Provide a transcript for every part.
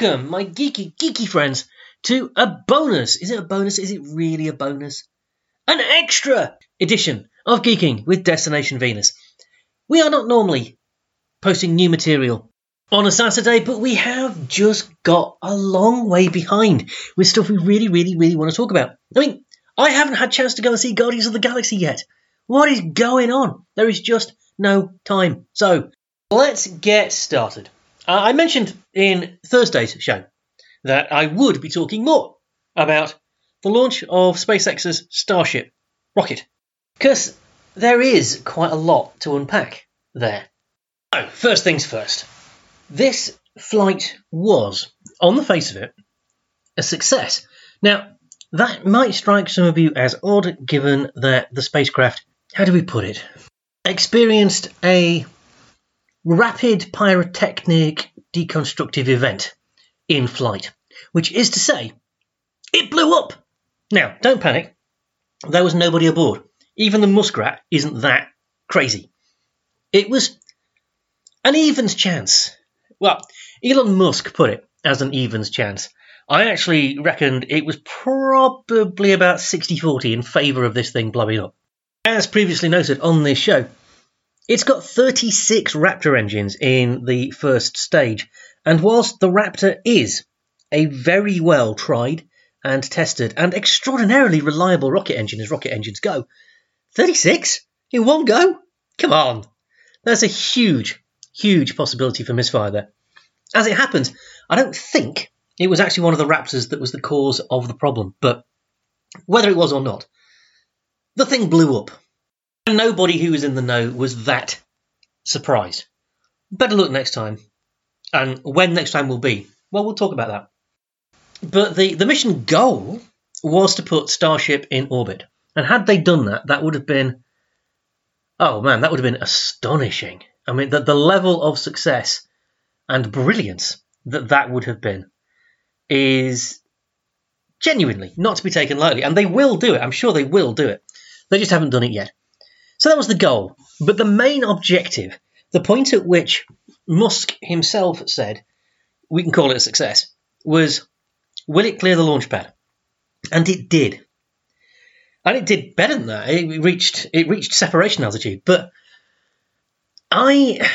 welcome, my geeky, geeky friends, to a bonus. Is it a bonus? Is it really a bonus? An extra edition of Geeking with Destination Venus. We are not normally posting new material on a Saturday, but we have just got a long way behind with stuff we really, really, really want to talk about. I mean, I haven't had a chance to go and see Guardians of the Galaxy yet. What is going on? There is just no time. So, let's get started. Uh, I mentioned in Thursday's show that I would be talking more about the launch of SpaceX's Starship rocket. Because there is quite a lot to unpack there. So, first things first. This flight was, on the face of it, a success. Now, that might strike some of you as odd given that the spacecraft, how do we put it, experienced a rapid pyrotechnic deconstructive event in flight, which is to say, it blew up. Now, don't panic. There was nobody aboard. Even the muskrat isn't that crazy. It was an evens chance. Well, Elon Musk put it as an evens chance. I actually reckoned it was probably about 60 40 in favour of this thing blowing up. As previously noted on this show, it's got 36 Raptor engines in the first stage, and whilst the Raptor is a very well tried and tested and extraordinarily reliable rocket engine as rocket engines go, 36 in one go? Come on. There's a huge, huge possibility for misfire there. As it happens, I don't think it was actually one of the Raptors that was the cause of the problem, but whether it was or not, the thing blew up. Nobody who was in the know was that surprised. Better look next time. And when next time will be, well, we'll talk about that. But the, the mission goal was to put Starship in orbit. And had they done that, that would have been, oh man, that would have been astonishing. I mean, the, the level of success and brilliance that that would have been is genuinely not to be taken lightly. And they will do it. I'm sure they will do it. They just haven't done it yet. So that was the goal. But the main objective, the point at which Musk himself said, we can call it a success, was will it clear the launch pad? And it did. And it did better than that. It reached it reached separation altitude. But I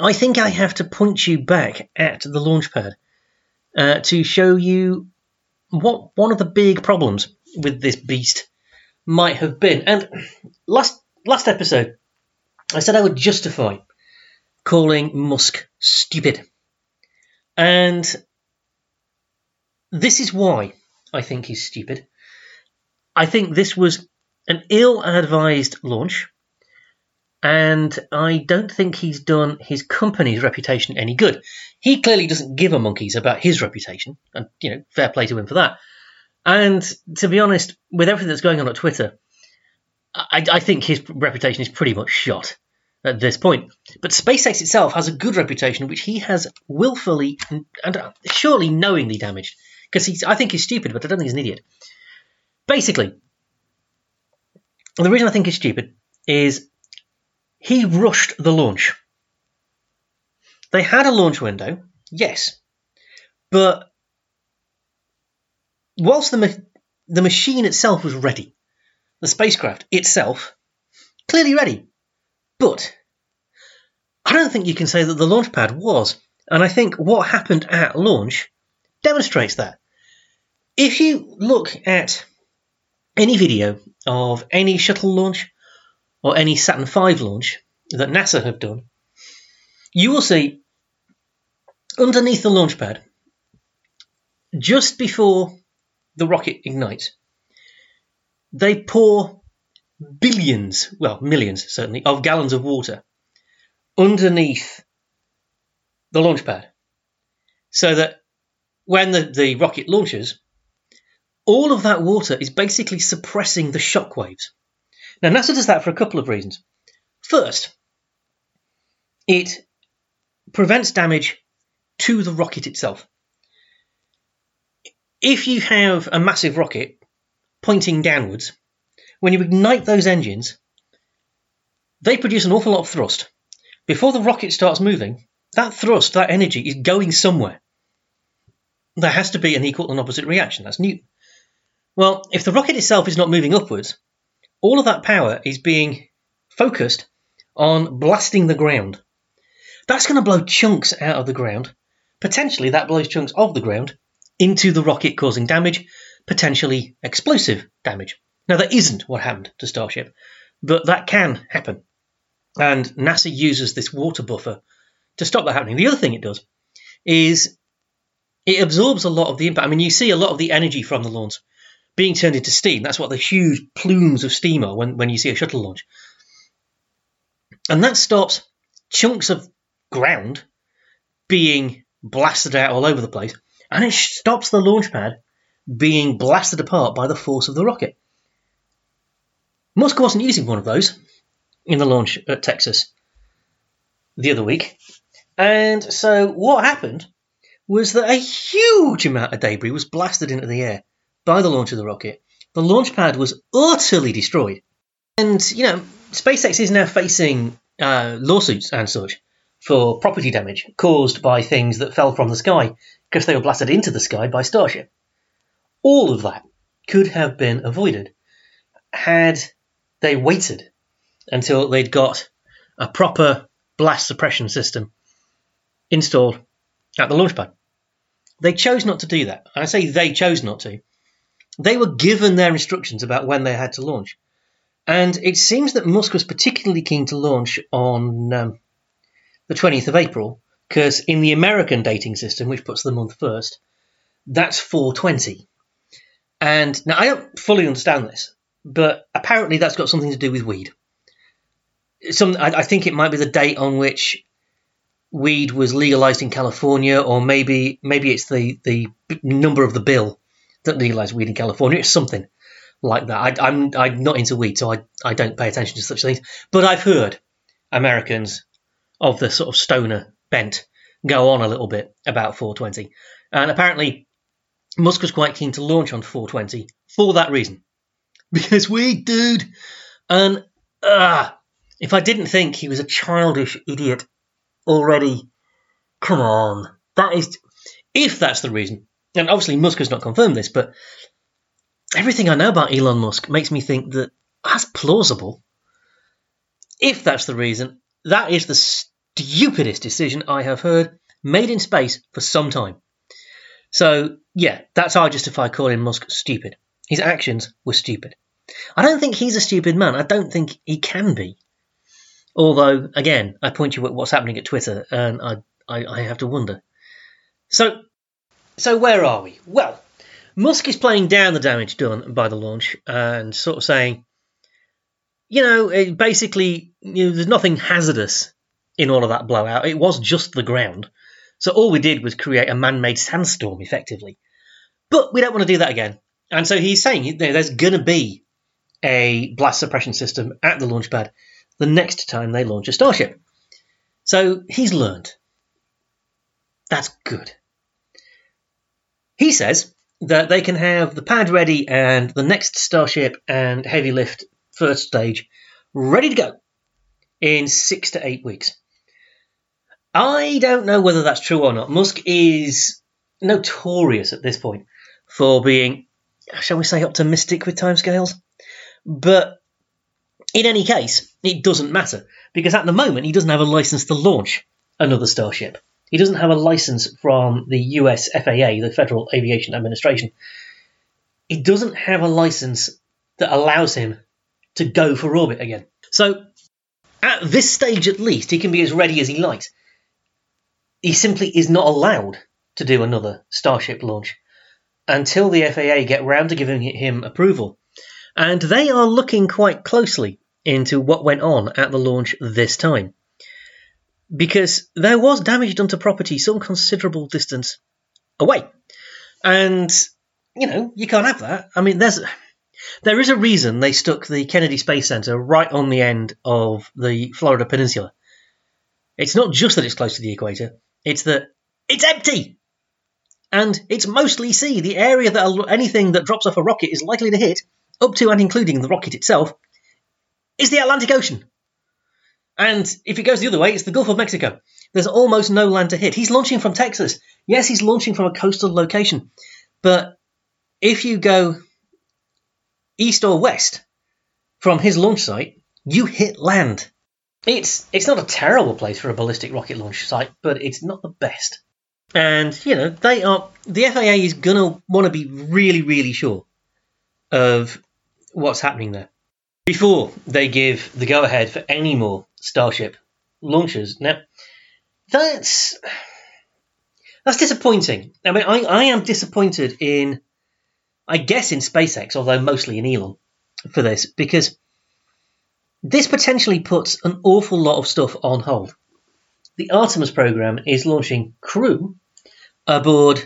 I think I have to point you back at the launch pad uh, to show you what one of the big problems with this beast might have been. And last last episode, I said I would justify calling Musk stupid, and this is why I think he's stupid. I think this was an ill-advised launch, and I don't think he's done his company's reputation any good. He clearly doesn't give a monkeys about his reputation, and you know, fair play to him for that. And to be honest, with everything that's going on at Twitter, I, I think his reputation is pretty much shot at this point. But SpaceX itself has a good reputation, which he has willfully and surely knowingly damaged. Because I think he's stupid, but I don't think he's an idiot. Basically, the reason I think he's stupid is he rushed the launch. They had a launch window, yes, but whilst the, ma- the machine itself was ready, the spacecraft itself, clearly ready. But I don't think you can say that the launch pad was. And I think what happened at launch demonstrates that. If you look at any video of any shuttle launch or any Saturn V launch that NASA have done, you will see underneath the launch pad, just before the rocket ignites, they pour billions, well, millions certainly, of gallons of water underneath the launch pad so that when the, the rocket launches, all of that water is basically suppressing the shock waves. Now, NASA does that for a couple of reasons. First, it prevents damage to the rocket itself if you have a massive rocket pointing downwards, when you ignite those engines, they produce an awful lot of thrust. Before the rocket starts moving, that thrust, that energy is going somewhere. there has to be an equal and opposite reaction. That's Newton. Well, if the rocket itself is not moving upwards, all of that power is being focused on blasting the ground. That's going to blow chunks out of the ground. Potentially, that blows chunks of the ground into the rocket, causing damage, potentially explosive damage. Now, that isn't what happened to Starship, but that can happen. And NASA uses this water buffer to stop that happening. The other thing it does is it absorbs a lot of the impact. I mean, you see a lot of the energy from the launch being turned into steam. That's what the huge plumes of steam are when, when you see a shuttle launch. And that stops chunks of ground being blasted out all over the place, and it stops the launch pad being blasted apart by the force of the rocket. Musk wasn't using one of those in the launch at Texas the other week. And so what happened was that a huge amount of debris was blasted into the air by the launch of the rocket. The launch pad was utterly destroyed. And, you know, SpaceX is now facing uh, lawsuits and such for property damage caused by things that fell from the sky because they were blasted into the sky by Starship. All of that could have been avoided had they waited until they'd got a proper blast suppression system installed at the launch pad. They chose not to do that. And I say they chose not to. They were given their instructions about when they had to launch. And it seems that Musk was particularly keen to launch on um, the 20th of April, because in the American dating system, which puts the month first, that's 420. And now I don't fully understand this, but apparently that's got something to do with weed. Some, I, I think it might be the date on which weed was legalized in California, or maybe maybe it's the the number of the bill that legalized weed in California. It's something like that. I, am I'm, I'm not into weed, so I I don't pay attention to such things. But I've heard Americans of the sort of stoner bent go on a little bit about 420, and apparently Musk was quite keen to launch on 420 for that reason, because we, dude, and. Uh, if I didn't think he was a childish idiot already. Come on. That is. If that's the reason, and obviously Musk has not confirmed this, but everything I know about Elon Musk makes me think that that's plausible. If that's the reason, that is the stupidest decision I have heard made in space for some time. So, yeah, that's how I justify calling Musk stupid. His actions were stupid. I don't think he's a stupid man. I don't think he can be. Although, again, I point you at what's happening at Twitter, and I, I, I have to wonder. So, so where are we? Well, Musk is playing down the damage done by the launch and sort of saying, you know, basically, you know, there's nothing hazardous in all of that blowout. It was just the ground. So all we did was create a man-made sandstorm, effectively. But we don't want to do that again. And so he's saying you know, there's going to be a blast suppression system at the launch pad the next time they launch a Starship. So he's learned. That's good. He says that they can have the pad ready and the next Starship and heavy lift first stage ready to go in six to eight weeks. I don't know whether that's true or not. Musk is notorious at this point for being, shall we say, optimistic with timescales. But in any case, it doesn't matter because at the moment he doesn't have a license to launch another Starship. He doesn't have a license from the US FAA, the Federal Aviation Administration. He doesn't have a license that allows him to go for orbit again. So, at this stage at least, he can be as ready as he likes. He simply is not allowed to do another Starship launch until the FAA get round to giving him approval. And they are looking quite closely into what went on at the launch this time. Because there was damage done to property some considerable distance away. And, you know, you can't have that. I mean, there's. There is a reason they stuck the Kennedy Space Center right on the end of the Florida Peninsula. It's not just that it's close to the equator, it's that it's empty! And it's mostly sea. The area that anything that drops off a rocket is likely to hit, up to and including the rocket itself, is the Atlantic Ocean. And if it goes the other way, it's the Gulf of Mexico. There's almost no land to hit. He's launching from Texas. Yes, he's launching from a coastal location. But if you go east or west from his launch site, you hit land. It's it's not a terrible place for a ballistic rocket launch site, but it's not the best. And you know they are the FAA is gonna want to be really really sure of what's happening there before they give the go ahead for any more Starship launches. Now that's that's disappointing. I mean I, I am disappointed in I guess in SpaceX, although mostly in Elon for this because this potentially puts an awful lot of stuff on hold. The Artemis program is launching crew aboard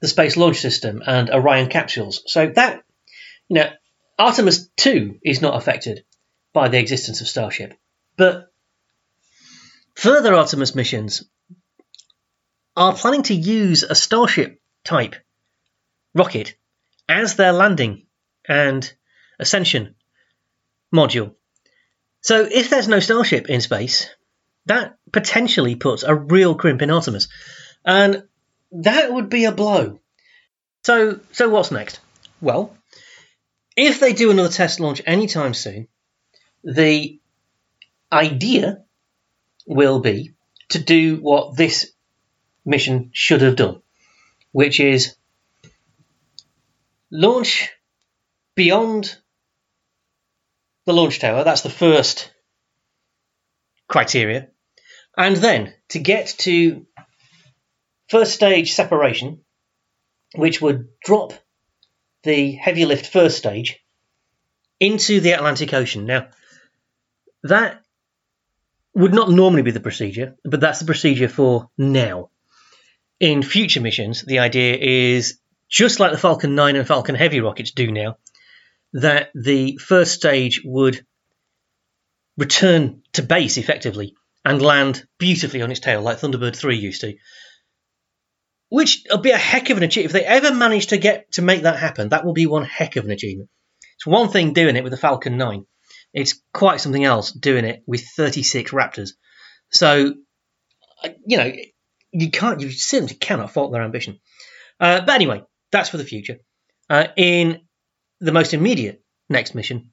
the Space Launch System and Orion capsules. So that, you know, Artemis 2 is not affected by the existence of Starship. But further Artemis missions are planning to use a Starship type rocket as their landing and ascension module. So if there's no Starship in space, that potentially puts a real crimp in Artemis. And that would be a blow. So so what's next? Well, if they do another test launch anytime soon, the idea will be to do what this mission should have done, which is launch beyond the launch tower. That's the first criteria. And then to get to first stage separation, which would drop the heavy lift first stage into the Atlantic Ocean. Now, that would not normally be the procedure, but that's the procedure for now. In future missions, the idea is just like the Falcon 9 and Falcon Heavy rockets do now, that the first stage would return to base effectively and land beautifully on its tail like Thunderbird 3 used to. Which will be a heck of an achievement. If they ever manage to get to make that happen, that will be one heck of an achievement. It's one thing doing it with the Falcon 9. It's quite something else doing it with 36 Raptors. So, you know, you can't, you simply cannot fault their ambition. Uh, but anyway, that's for the future. Uh, in the most immediate next mission,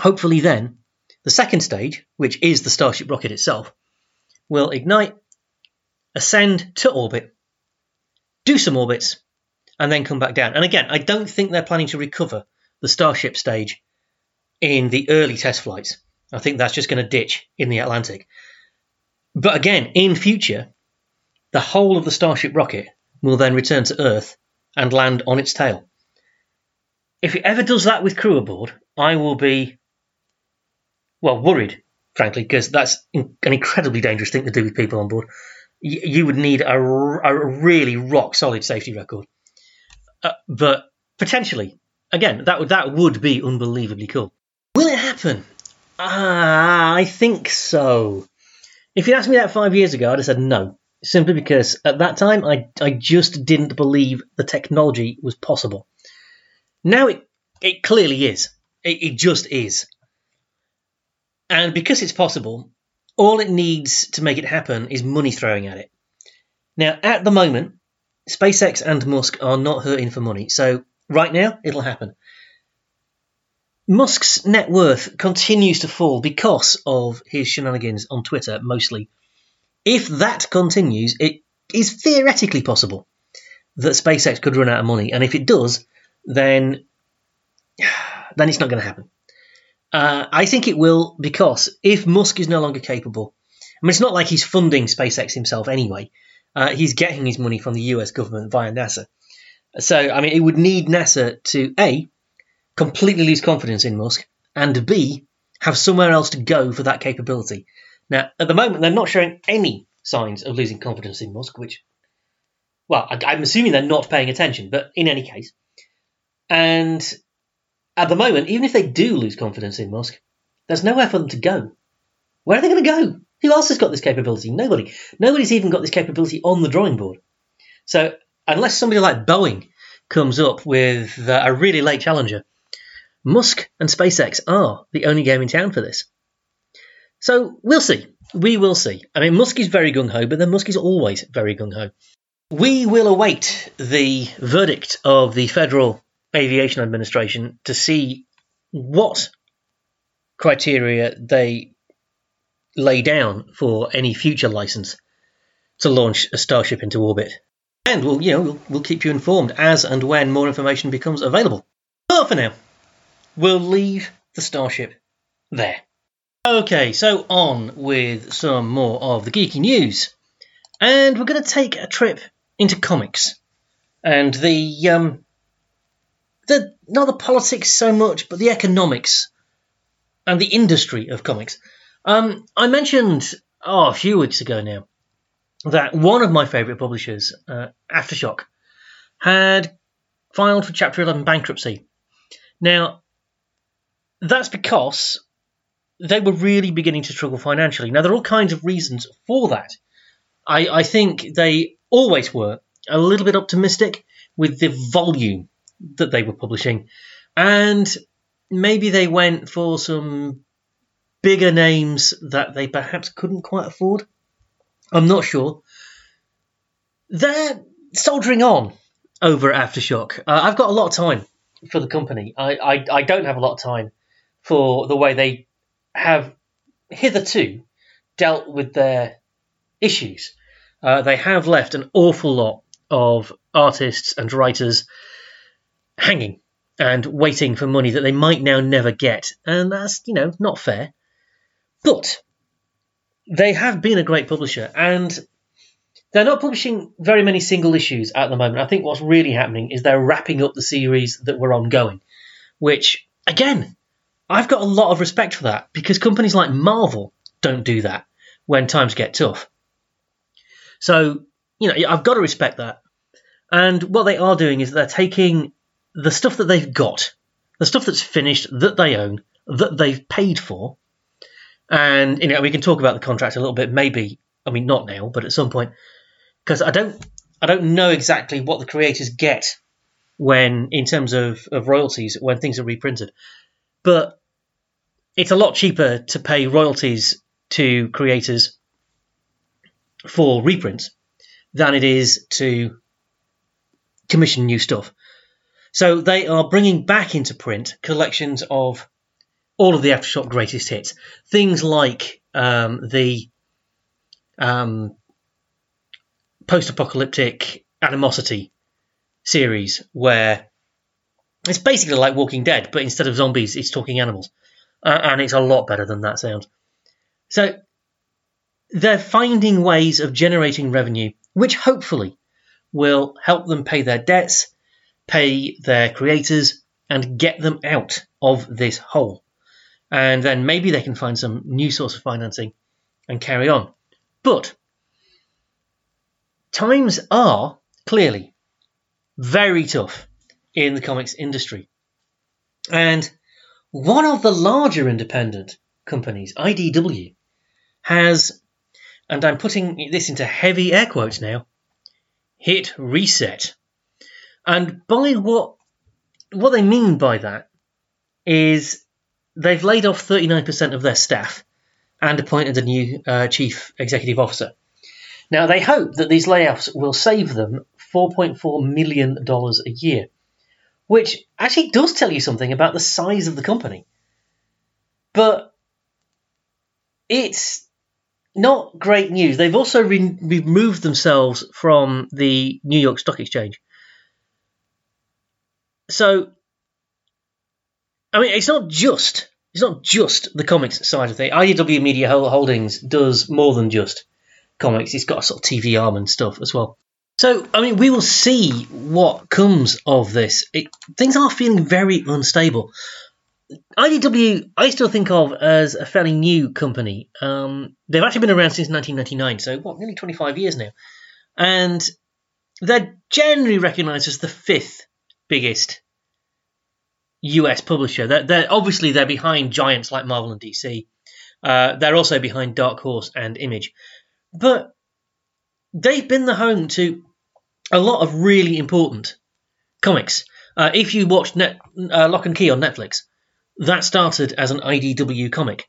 hopefully then, the second stage, which is the Starship rocket itself, will ignite, ascend to orbit, do some orbits, and then come back down. And again, I don't think they're planning to recover the Starship stage in the early test flights. I think that's just going to ditch in the Atlantic. But again, in future, the whole of the Starship rocket will then return to Earth and land on its tail. If it ever does that with crew aboard, I will be, well, worried, frankly, because that's an incredibly dangerous thing to do with people on board. You would need a, a really rock solid safety record. Uh, but potentially, again, that would that would be unbelievably cool. Will it happen? Ah, I think so. If you'd asked me that five years ago, I'd have said no simply because at that time I, I just didn't believe the technology was possible. Now it, it clearly is. It, it just is. And because it's possible, all it needs to make it happen is money throwing at it. Now, at the moment, SpaceX and Musk are not hurting for money. So, right now, it'll happen. Musk's net worth continues to fall because of his shenanigans on Twitter, mostly if that continues, it is theoretically possible that SpaceX could run out of money, and if it does, then then it's not going to happen. Uh, I think it will because if Musk is no longer capable, I mean, it's not like he's funding SpaceX himself anyway. Uh, he's getting his money from the US government via NASA. So, I mean, it would need NASA to A, completely lose confidence in Musk, and B, have somewhere else to go for that capability. Now, at the moment, they're not showing any signs of losing confidence in Musk, which, well, I'm assuming they're not paying attention, but in any case. And at the moment, even if they do lose confidence in Musk, there's nowhere for them to go. Where are they going to go? Who else has got this capability? Nobody. Nobody's even got this capability on the drawing board. So, unless somebody like Boeing comes up with a really late challenger, Musk and SpaceX are the only game in town for this. So we'll see. we will see. I mean, Musk is very gung ho, but then Musk is always very gung ho. We will await the verdict of the Federal Aviation Administration to see what criteria they lay down for any future license to launch a Starship into orbit. And we'll, you know, we'll, we'll keep you informed as and when more information becomes available. But for now, we'll leave the Starship there. Okay, so on with some more of the geeky news. And we're going to take a trip into comics. And the, um, the, not the politics so much, but the economics and the industry of comics. Um, I mentioned, oh, a few weeks ago now, that one of my favourite publishers, uh, Aftershock, had filed for Chapter 11 bankruptcy. Now, that's because they were really beginning to struggle financially. Now, there are all kinds of reasons for that. I, I think they always were a little bit optimistic with the volume that they were publishing, and maybe they went for some bigger names that they perhaps couldn't quite afford. I'm not sure. They're soldiering on over at Aftershock. Uh, I've got a lot of time for the company. I, I, I don't have a lot of time for the way they have hitherto dealt with their issues. Uh, they have left an awful lot of artists and writers hanging and waiting for money that they might now never get. And that's, you know, not fair. But they have been a great publisher and they're not publishing very many single issues at the moment. I think what's really happening is they're wrapping up the series that were ongoing, which, again, I've got a lot of respect for that because companies like Marvel don't do that when times get tough. So, you know, I've got to respect that. And what they are doing is they're taking the stuff that they've got, the stuff that's finished, that they own, that they've paid for, and you know we can talk about the contract a little bit. Maybe I mean not now, but at some point, because I don't I don't know exactly what the creators get when in terms of, of royalties when things are reprinted, but it's a lot cheaper to pay royalties to creators for reprints than it is to commission new stuff. So they are bringing back into print collections of all of the Aftershock greatest hits. Things like um, the um, post apocalyptic animosity series, where it's basically like Walking Dead, but instead of zombies, it's talking animals. Uh, and it's a lot better than that sounds. So they're finding ways of generating revenue, which hopefully will help them pay their debts, pay their creators, and get them out of this hole and then maybe they can find some new source of financing and carry on. But times are clearly very tough in the comics industry. And one of the larger independent companies, IDW, has, and I'm putting this into heavy air quotes now, hit reset. And by what what they mean by that is they've laid off 39% of their staff and appointed a new uh, chief executive officer. Now, they hope that these layoffs will save them $4.4 million a year, which actually does tell you something about the size of the company. But it's not great news. They've also re- removed themselves from the New York Stock Exchange. So I mean, it's not just it's not just the comics side of things. IDW Media Holdings does more than just comics. It's got a sort of TV arm and stuff as well. So, I mean, we will see what comes of this. It, things are feeling very unstable. IDW, I still think of as a fairly new company. Um, they've actually been around since 1999, so what, nearly 25 years now. And they're generally recognised as the fifth biggest US publisher. They're, they're, obviously they're behind giants like Marvel and DC. Uh, they're also behind Dark Horse and Image, but they've been the home to a lot of really important comics. Uh, if you watched Net, uh, Locke and Key on Netflix, that started as an IDW comic.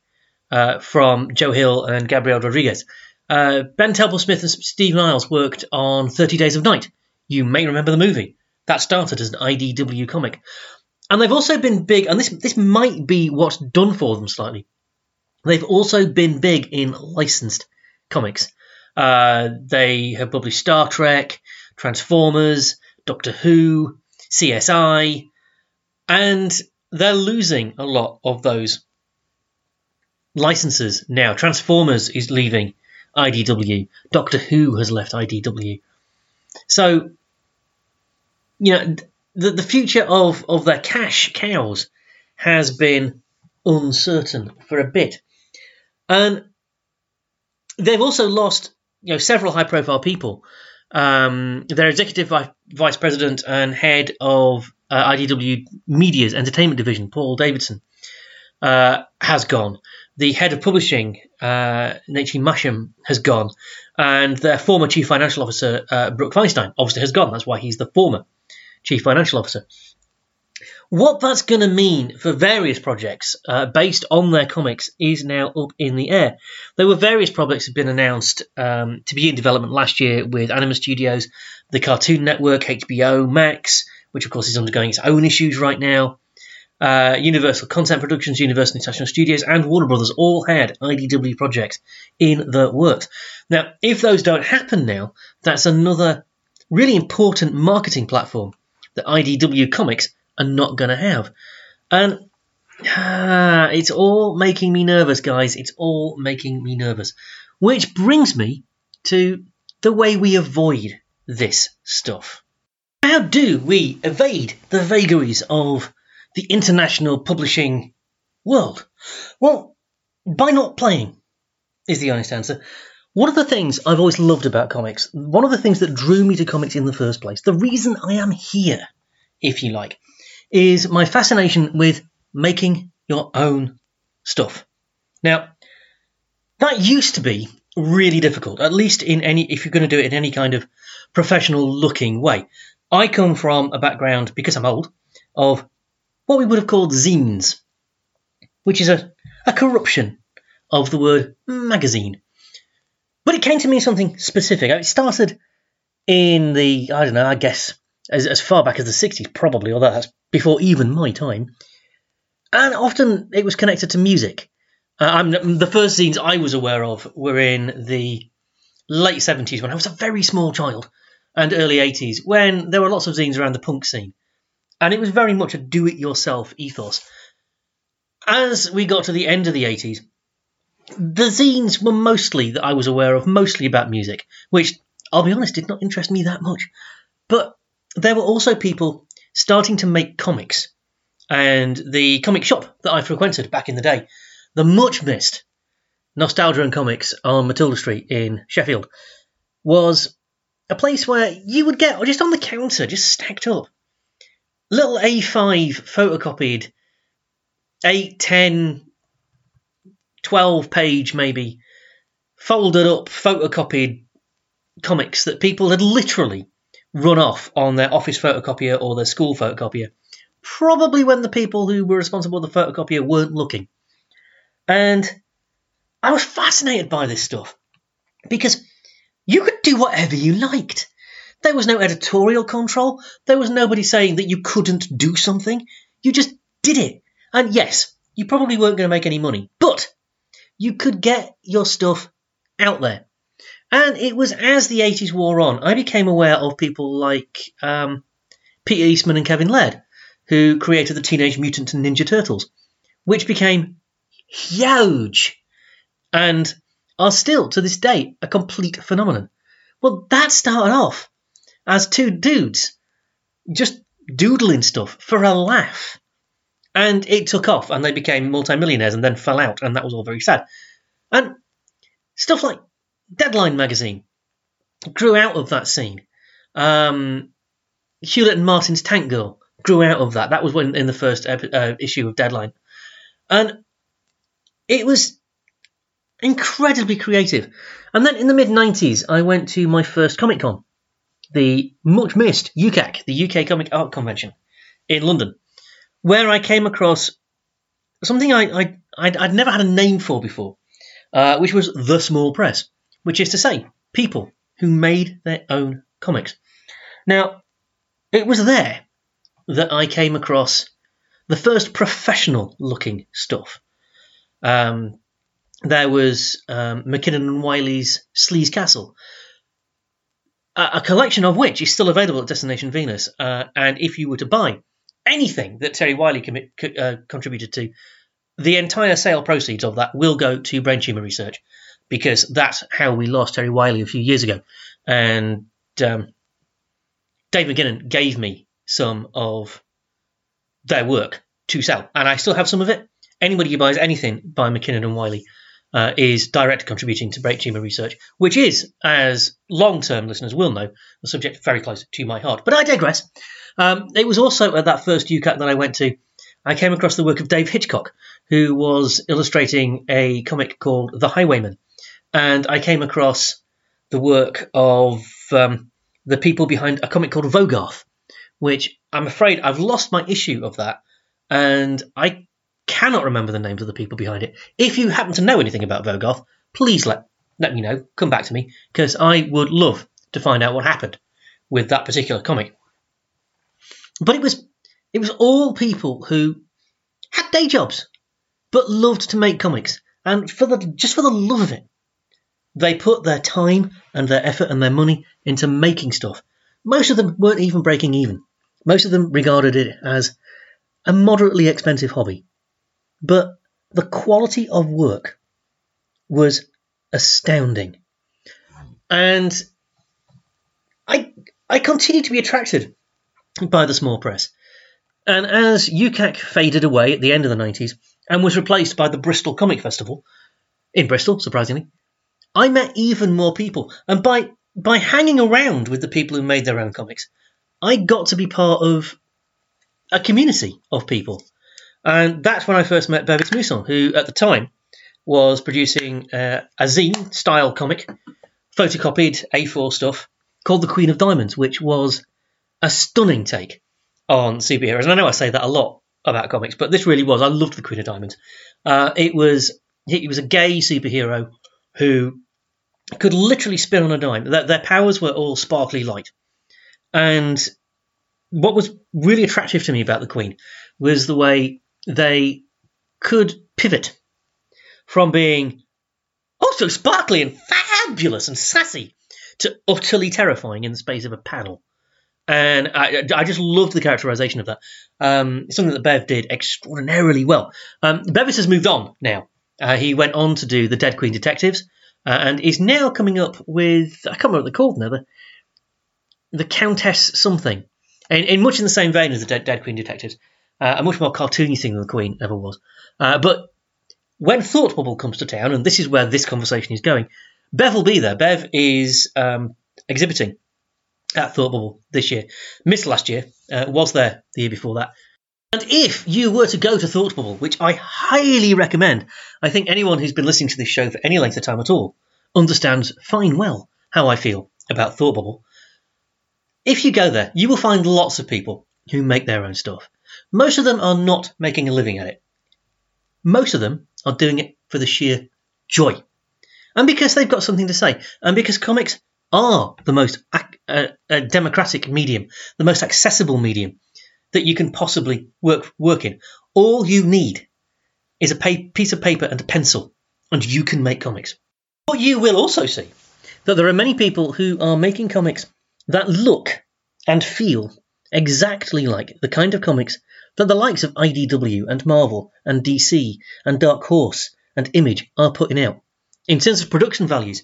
uh, from Joe Hill and Gabriel Rodriguez. Uh, ben Templesmith and Steve Niles worked on 30 Days of Night. You may remember the movie. That started as an IDW comic. And they've also been big, and this, this might be what's done for them slightly. They've also been big in licensed comics. Uh, they have published Star Trek, Transformers, Doctor Who, CSI, and they're losing a lot of those licenses now. Transformers is leaving IDW. Doctor Who has left IDW. So, you know, the, the future of, of their cash cows has been uncertain for a bit. And they've also lost, you know, several high profile people. Um, their executive vice president and head of uh, IDW Media's entertainment division, Paul Davidson, uh, has gone. The head of publishing, uh, Nachie Marsham, has gone. And their former chief financial officer, uh, Brooke Feinstein, obviously has gone. That's why he's the former chief financial officer. What that's going to mean for various projects uh, based on their comics is now up in the air. There were various projects that have been announced um, to be in development last year with Anima Studios, the Cartoon Network, HBO Max, which of course is undergoing its own issues right now. Uh, Universal Content Productions, Universal International Studios, and Warner Brothers all had IDW projects in the works. Now, if those don't happen now, that's another really important marketing platform that IDW Comics are not going to have. And ah, it's all making me nervous, guys. It's all making me nervous. Which brings me to the way we avoid this stuff. How do we evade the vagaries of the international publishing world? Well, by not playing, is the honest answer. One of the things I've always loved about comics, one of the things that drew me to comics in the first place, the reason I am here, if you like, is my fascination with making your own stuff. Now, that used to be really difficult, at least in any if you're going to do it in any kind of professional looking way. I come from a background, because I'm old, of what we would have called zines, which is a, a corruption of the word magazine. But it came to mean something specific. It started in the, I don't know, I guess, as, as far back as the 60s, probably, although that's before even my time. And often it was connected to music. Uh, the first zines I was aware of were in the late 70s when I was a very small child and early 80s when there were lots of zines around the punk scene. And it was very much a do it yourself ethos. As we got to the end of the 80s, the zines were mostly, that I was aware of, mostly about music, which, I'll be honest, did not interest me that much. But there were also people starting to make comics. And the comic shop that I frequented back in the day, the much missed Nostalgia and Comics on Matilda Street in Sheffield, was a place where you would get just on the counter, just stacked up, little A5 photocopied, 8, 10, 12 page maybe, folded up, photocopied comics that people had literally run off on their office photocopier or their school photocopier. Probably when the people who were responsible for the photocopier weren't looking. And I was fascinated by this stuff because you could do whatever you liked. There was no editorial control. There was nobody saying that you couldn't do something. You just did it. And yes, you probably weren't going to make any money, but you could get your stuff out there. And it was as the 80s wore on, I became aware of people like um, Peter Eastman and Kevin Laird, who created the Teenage Mutant Ninja Turtles, which became huge and are still, to this day, a complete phenomenon. Well, that started off as two dudes just doodling stuff for a laugh. And it took off, and they became multimillionaires and then fell out, and that was all very sad. And stuff like Deadline magazine grew out of that scene. Um, Hewlett and Martin's Tank Girl grew out of that. That was when in the first uh, issue of Deadline, and it was incredibly creative. And then in the mid '90s, I went to my first Comic Con, the much missed UKCAC, the UK Comic Art Convention in London, where I came across something I, I I'd, I'd never had a name for before, uh, which was the small press, which is to say, people who made their own comics. Now, it was there that I came across the first professional looking stuff. Um, there was um, McKinnon and Wiley's Sleaze Castle, a, a, collection of which is still available at Destination Venus. Uh, and if you were to buy anything that Terry Wiley commit, uh, contributed to, the entire sale proceeds of that will go to brain tumor research because that's how we lost Terry Wiley a few years ago. And um, Dave McKinnon gave me some of their work to sell, and I still have some of it. Anybody who buys anything by McKinnon and Wiley uh, is direct contributing to brain tumor research, which is, as long term listeners will know, a subject very close to my heart. But I digress. Um, it was also at that first UKCAC that I went to, I came across the work of Dave Hitchcock, who was illustrating a comic called The Highwayman. And I came across the work of um, the people behind a comic called Vogarth, which I'm afraid I've lost my issue of that, and I cannot remember the names of the people behind it. If you happen to know anything about Vogoth, please let let me know. Come back to me because I would love to find out what happened with that particular comic. But it was it was all people who had day jobs but loved to make comics, and for the just for the love of it, they put their time and their effort and their money into making stuff. Most of them weren't even breaking even. Most of them regarded it as a moderately expensive hobby. But the quality of work was astounding. And I I continue to be attracted by the small press. And as UKCAC faded away at the end of the 90s and was replaced by the Bristol Comic Festival, in Bristol, surprisingly, I met even more people. And by by hanging around with the people who made their own comics, I got to be part of a community of people. And that's when I first met Bevis Musson, who at the time was producing uh, a zine style comic, photocopied A4 stuff, called The Queen of Diamonds, which was a stunning take on superheroes. And I know I say that a lot about comics, but this really was. I loved The Queen of Diamonds. Uh, it was he was a gay superhero who could literally spin on a dime. Their, their powers were all sparkly light. And what was really attractive to me about the Queen was the way they could pivot from being oh so sparkly and fabulous and sassy to utterly terrifying in the space of a panel. And I, I just loved the characterization of that. Um, something that Bev did extraordinarily well. Um, Bevis has moved on now. Uh, he went on to do the Dead Queen Detectives, uh, and is now coming up with I can't remember what they're called now. The, the Countess something, in, in much in the same vein as the Dead, Dead Queen Detectives, uh, a much more cartoony thing than the Queen ever was. Uh, but when Thought Bubble comes to town, and this is where this conversation is going, Bev will be there. Bev is um, exhibiting at Thought Bubble this year. Missed last year, uh, was there the year before that. And if you were to go to Thought Bubble, which I highly recommend, I think anyone who's been listening to this show for any length of time at all understands fine well how I feel about Thought Bubble. If you go there, you will find lots of people who make their own stuff. Most of them are not making a living at it. Most of them are doing it for the sheer joy. And because they've got something to say. And because comics are the most uh, uh, democratic medium, the most accessible medium that you can possibly work work in. All you need is a pa- piece of paper and a pencil, and you can make comics. But you will also see that there are many people who are making comics that look and feel exactly like the kind of comics that the likes of IDW and Marvel and DC and Dark Horse and Image are putting out. In terms of production values,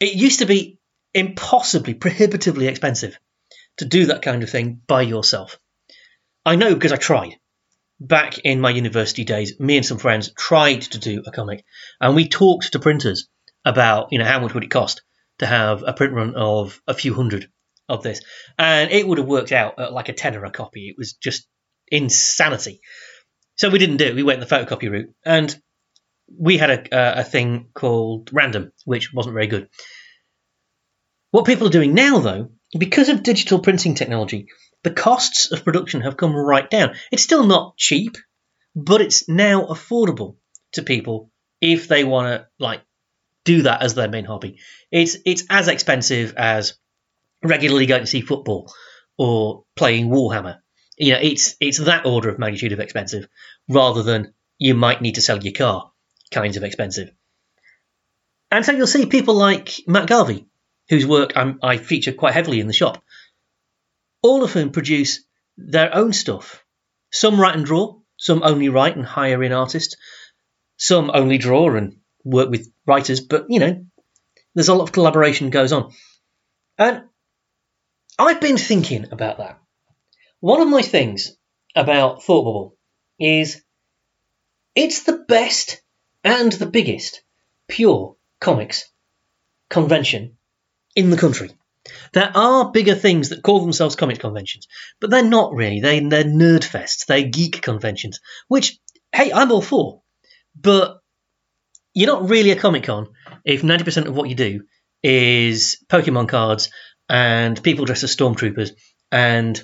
it used to be impossibly, prohibitively expensive to do that kind of thing by yourself. I know because I tried. Back in my university days, me and some friends tried to do a comic, and we talked to printers about, you know, how much would it cost to have a print run of a few hundred of this, and it would have worked out at like a tenner a copy. It was just insanity. So we didn't do it. We went the photocopy route, and we had a, a thing called Random, which wasn't very good. What people are doing now, though, because of digital printing technology, the costs of production have come right down. It's still not cheap, but it's now affordable to people if they want to like do that as their main hobby. It's it's as expensive as regularly going to see football or playing Warhammer. You know, it's it's that order of magnitude of expensive rather than you might need to sell your car kinds of expensive. And so you'll see people like Matt Garvey, whose work I'm, um, i feature quite heavily in the shop, all of whom produce their own stuff. Some write and draw, some only write and hire in artists, some only draw and work with writers, but you know, there's a lot of collaboration goes on. And I've been thinking about that. One of my things about Thought Bubble is it's the best and the biggest pure comics convention in the country. There are bigger things that call themselves comics conventions, but they're not really. They, they're nerd fests, they're geek conventions, which, hey, I'm all for. But you're not really a Comic Con if 90% of what you do is Pokemon cards and people dressed as stormtroopers and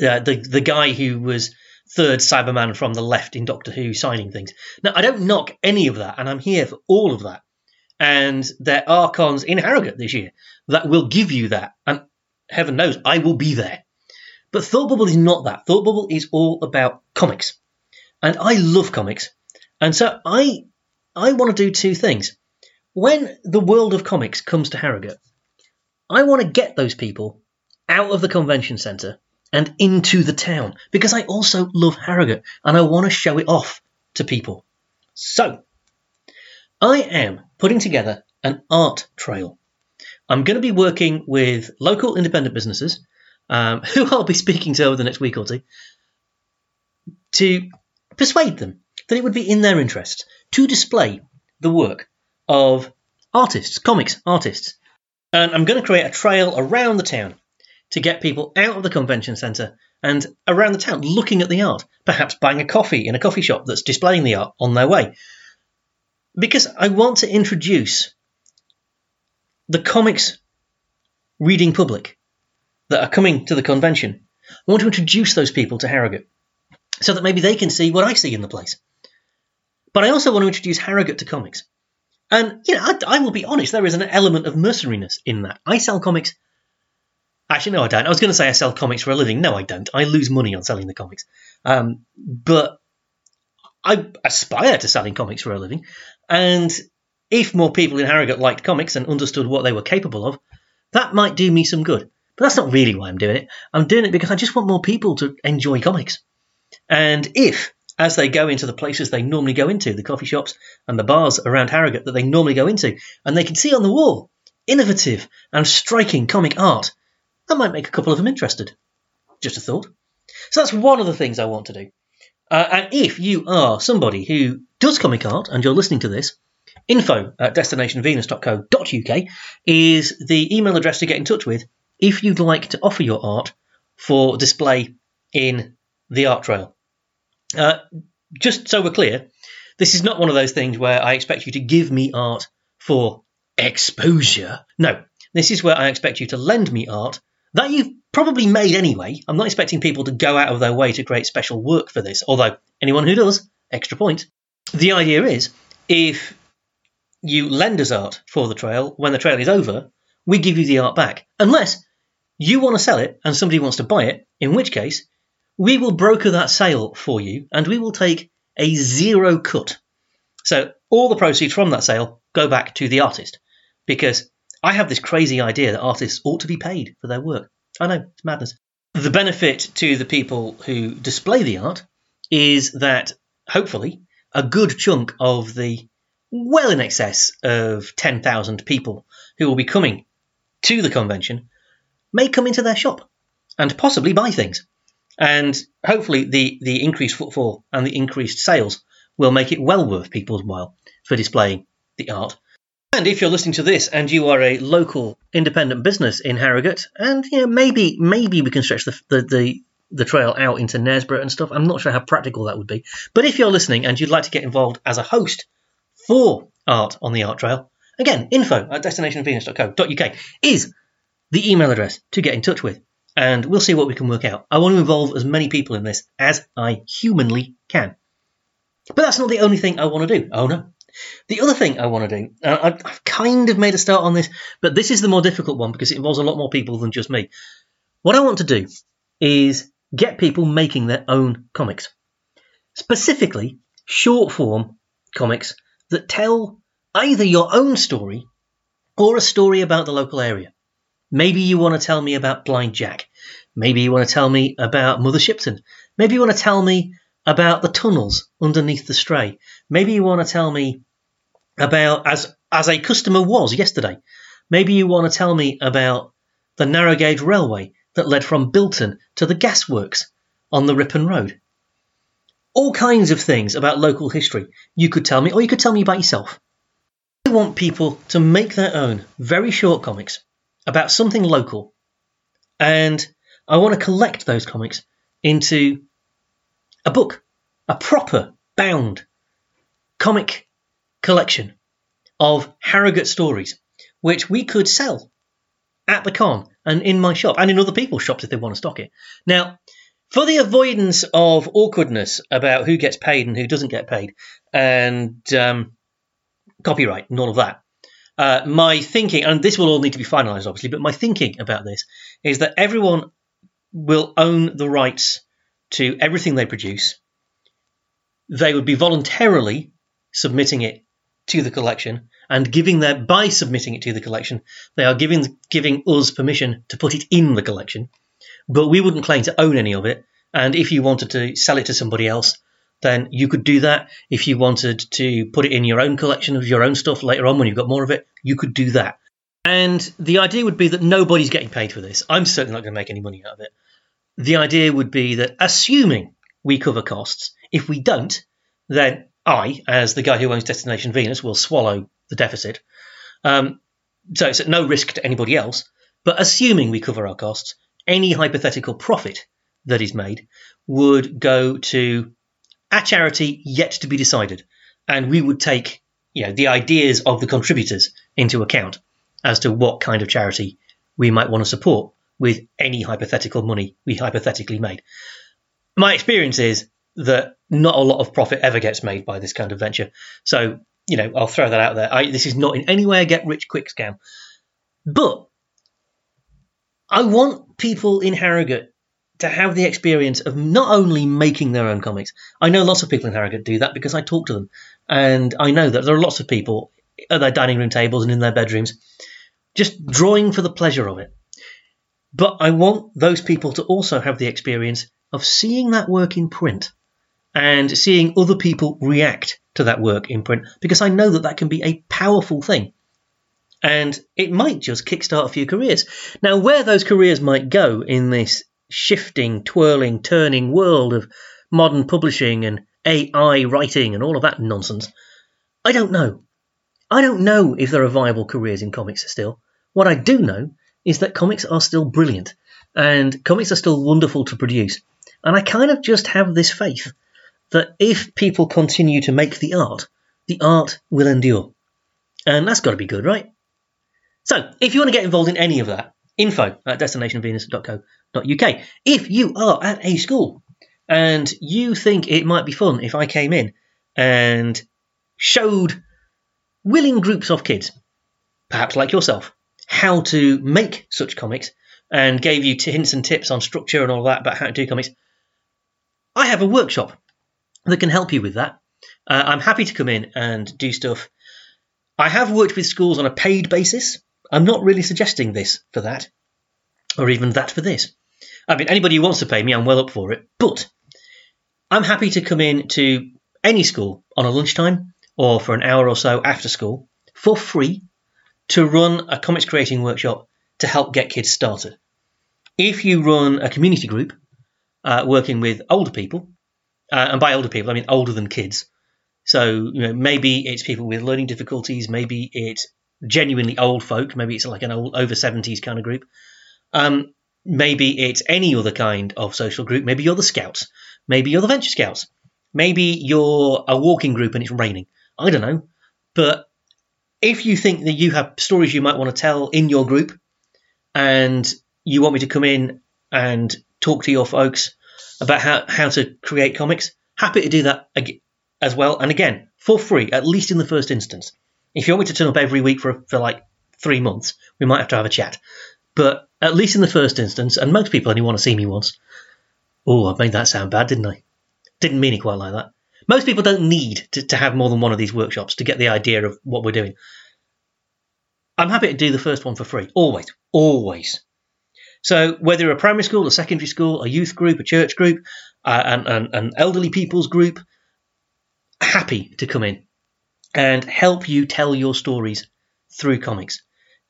uh, the the guy who was third Cyberman from the left in Doctor Who signing things. Now I don't knock any of that, and I'm here for all of that. And there are cons in Harrogate this year that will give you that, and heaven knows I will be there. But Thought Bubble is not that. Thought Bubble is all about comics, and I love comics, and so I I want to do two things. When the world of comics comes to Harrogate, I want to get those people out of the convention centre and into the town because I also love Harrogate and I want to show it off to people. So, I am putting together an art trail. I'm going to be working with local independent businesses um, who I'll be speaking to over the next week or two to persuade them that it would be in their interest to display the work of artists, comics artists, and I'm going to create a trail around the town to get people out of the convention centre and around the town looking at the art, perhaps buying a coffee in a coffee shop that's displaying the art on their way. Because I want to introduce the comics reading public that are coming to the convention. I want to introduce those people to Harrogate so that maybe they can see what I see in the place. But I also want to introduce Harrogate to comics. And, you know, I, I, will be honest, there is an element of mercenariness in that. I sell comics. Actually, no, I don't. I was going to say I sell comics for a living. No, I don't. I lose money on selling the comics. Um, but I aspire to selling comics for a living. And if more people in Harrogate liked comics and understood what they were capable of, that might do me some good. But that's not really why I'm doing it. I'm doing it because I just want more people to enjoy comics. And if as they go into the places they normally go into, the coffee shops and the bars around Harrogate that they normally go into, and they can see on the wall innovative and striking comic art, that might make a couple of them interested. Just a thought. So that's one of the things I want to do. Uh, and if you are somebody who does comic art and you're listening to this, info at destinationvenus.co.uk is the email address to get in touch with if you'd like to offer your art for display in the art trail. Uh, just so we're clear, this is not one of those things where I expect you to give me art for exposure. No, this is where I expect you to lend me art that you've probably made anyway. I'm not expecting people to go out of their way to create special work for this, although anyone who does, extra point. The idea is if you lend us art for the trail, when the trail is over, we give you the art back. Unless you want to sell it and somebody wants to buy it, in which case we will broker that sale for you and we will take a zero cut. So all the proceeds from that sale go back to the artist because I have this crazy idea that artists ought to be paid for their work. I know, it's madness. The benefit to the people who display the art is that hopefully a good chunk of the well in excess of 10,000 people who will be coming to the convention may come into their shop and possibly buy things. And hopefully, the, the increased footfall and the increased sales will make it well worth people's while for displaying the art. And if you're listening to this and you are a local independent business in Harrogate, and you know maybe maybe we can stretch the the, the, the trail out into Knaresborough and stuff. I'm not sure how practical that would be. But if you're listening and you'd like to get involved as a host for art on the art trail, again, info at destinationvenus.co.uk is the email address to get in touch with and we'll see what we can work out. I want to involve as many people in this as I humanly can. But that's not the only thing I want to do. Oh no. The other thing I want to do, I've kind of made a start on this, but this is the more difficult one because it involves a lot more people than just me. What I want to do is get people making their own comics. Specifically, short form comics that tell either your own story or a story about the local area. Maybe you want to tell me about Blind Jack. Maybe you want to tell me about Mother Shipton. Maybe you want to tell me about the tunnels underneath the stray. Maybe you want to tell me about as as a customer was yesterday. Maybe you want to tell me about the narrow gauge railway that led from Bilton to the gasworks on the Ripon Road. All kinds of things about local history you could tell me, or you could tell me about yourself. I want people to make their own very short comics about something local, and I want to collect those comics into a book, a proper bound comic collection of Harrogate stories, which we could sell at the con and in my shop and in other people's shops if they want to stock it. Now, for the avoidance of awkwardness about who gets paid and who doesn't get paid, and um, copyright and all of that, uh, my thinking, and this will all need to be finalised obviously, but my thinking about this is that everyone will own the rights to everything they produce. They would be voluntarily submitting it to the collection and giving their by submitting it to the collection, they are giving giving us permission to put it in the collection. But we wouldn't claim to own any of it. And if you wanted to sell it to somebody else, then you could do that. If you wanted to put it in your own collection of your own stuff later on when you've got more of it, you could do that. And the idea would be that nobody's getting paid for this. I'm certainly not going to make any money out of it. The idea would be that assuming we cover costs, if we don't, then I, as the guy who owns Destination Venus, will swallow the deficit. Um, so it's at no risk to anybody else. But assuming we cover our costs, any hypothetical profit that is made would go to a charity yet to be decided. And we would take you know, the ideas of the contributors into account as to what kind of charity we might want to support with any hypothetical money we hypothetically made. My experience is that not a lot of profit ever gets made by this kind of venture. So you know, I'll throw that out there. I, this is not in any way a get rich quick scam, but I want people in Harrogate to have the experience of not only making their own comics. I know lots of people in Harrogate do that because I talk to them, and I know that there are lots of people at their dining room tables and in their bedrooms just drawing for the pleasure of it. But I want those people to also have the experience of seeing that work in print and seeing other people react to that work in print because I know that that can be a powerful thing. And it might just kickstart a few careers. Now, where those careers might go in this shifting, twirling, turning world of modern publishing and AI writing and all of that nonsense, I don't know. I don't know if there are viable careers in comics still. What I do know is that comics are still brilliant and comics are still wonderful to produce. And I kind of just have this faith that if people continue to make the art, the art will endure. And that's got to be good, right? So, if you want to get involved in any of that, info at destinationvenus.co.uk. If you are at a school and you think it might be fun if I came in and showed willing groups of kids, perhaps like yourself, how to make such comics and gave you hints and tips on structure and all that about how to do comics, I have a workshop that can help you with that. Uh, I'm happy to come in and do stuff. I have worked with schools on a paid basis. I'm not really suggesting this for that, or even that for this. I mean, anybody who wants to pay me, I'm well up for it. But I'm happy to come in to any school on a lunchtime or for an hour or so after school for free to run a comics creating workshop to help get kids started. If you run a community group uh, working with older people, uh, and by older people, I mean older than kids. So you know, maybe it's people with learning difficulties, maybe it's genuinely old folk, maybe it's like an old over seventies kind of group. Um, maybe it's any other kind of social group. Maybe you're the Scouts, maybe you're the Venture Scouts, maybe you're a walking group and it's raining. I don't know, but if you think that you have stories you might want to tell in your group, and you want me to come in and talk to your folks about how, how to create comics, happy to do that as well. And again, for free, at least in the first instance. If you want me to turn up every week for, for like three months, we might have to have a chat. But at least in the first instance, and most people only want to see me once. Oh, I made that sound bad, didn't I? Didn't mean it quite like that. Most people don't need to, to have more than one of these workshops to get the idea of what we're doing. I'm happy to do the first one for free. Always. Always. So whether a primary school, a secondary school, a youth group, a church group, uh, an, an, an elderly people's group, happy to come in and help you tell your stories through comics.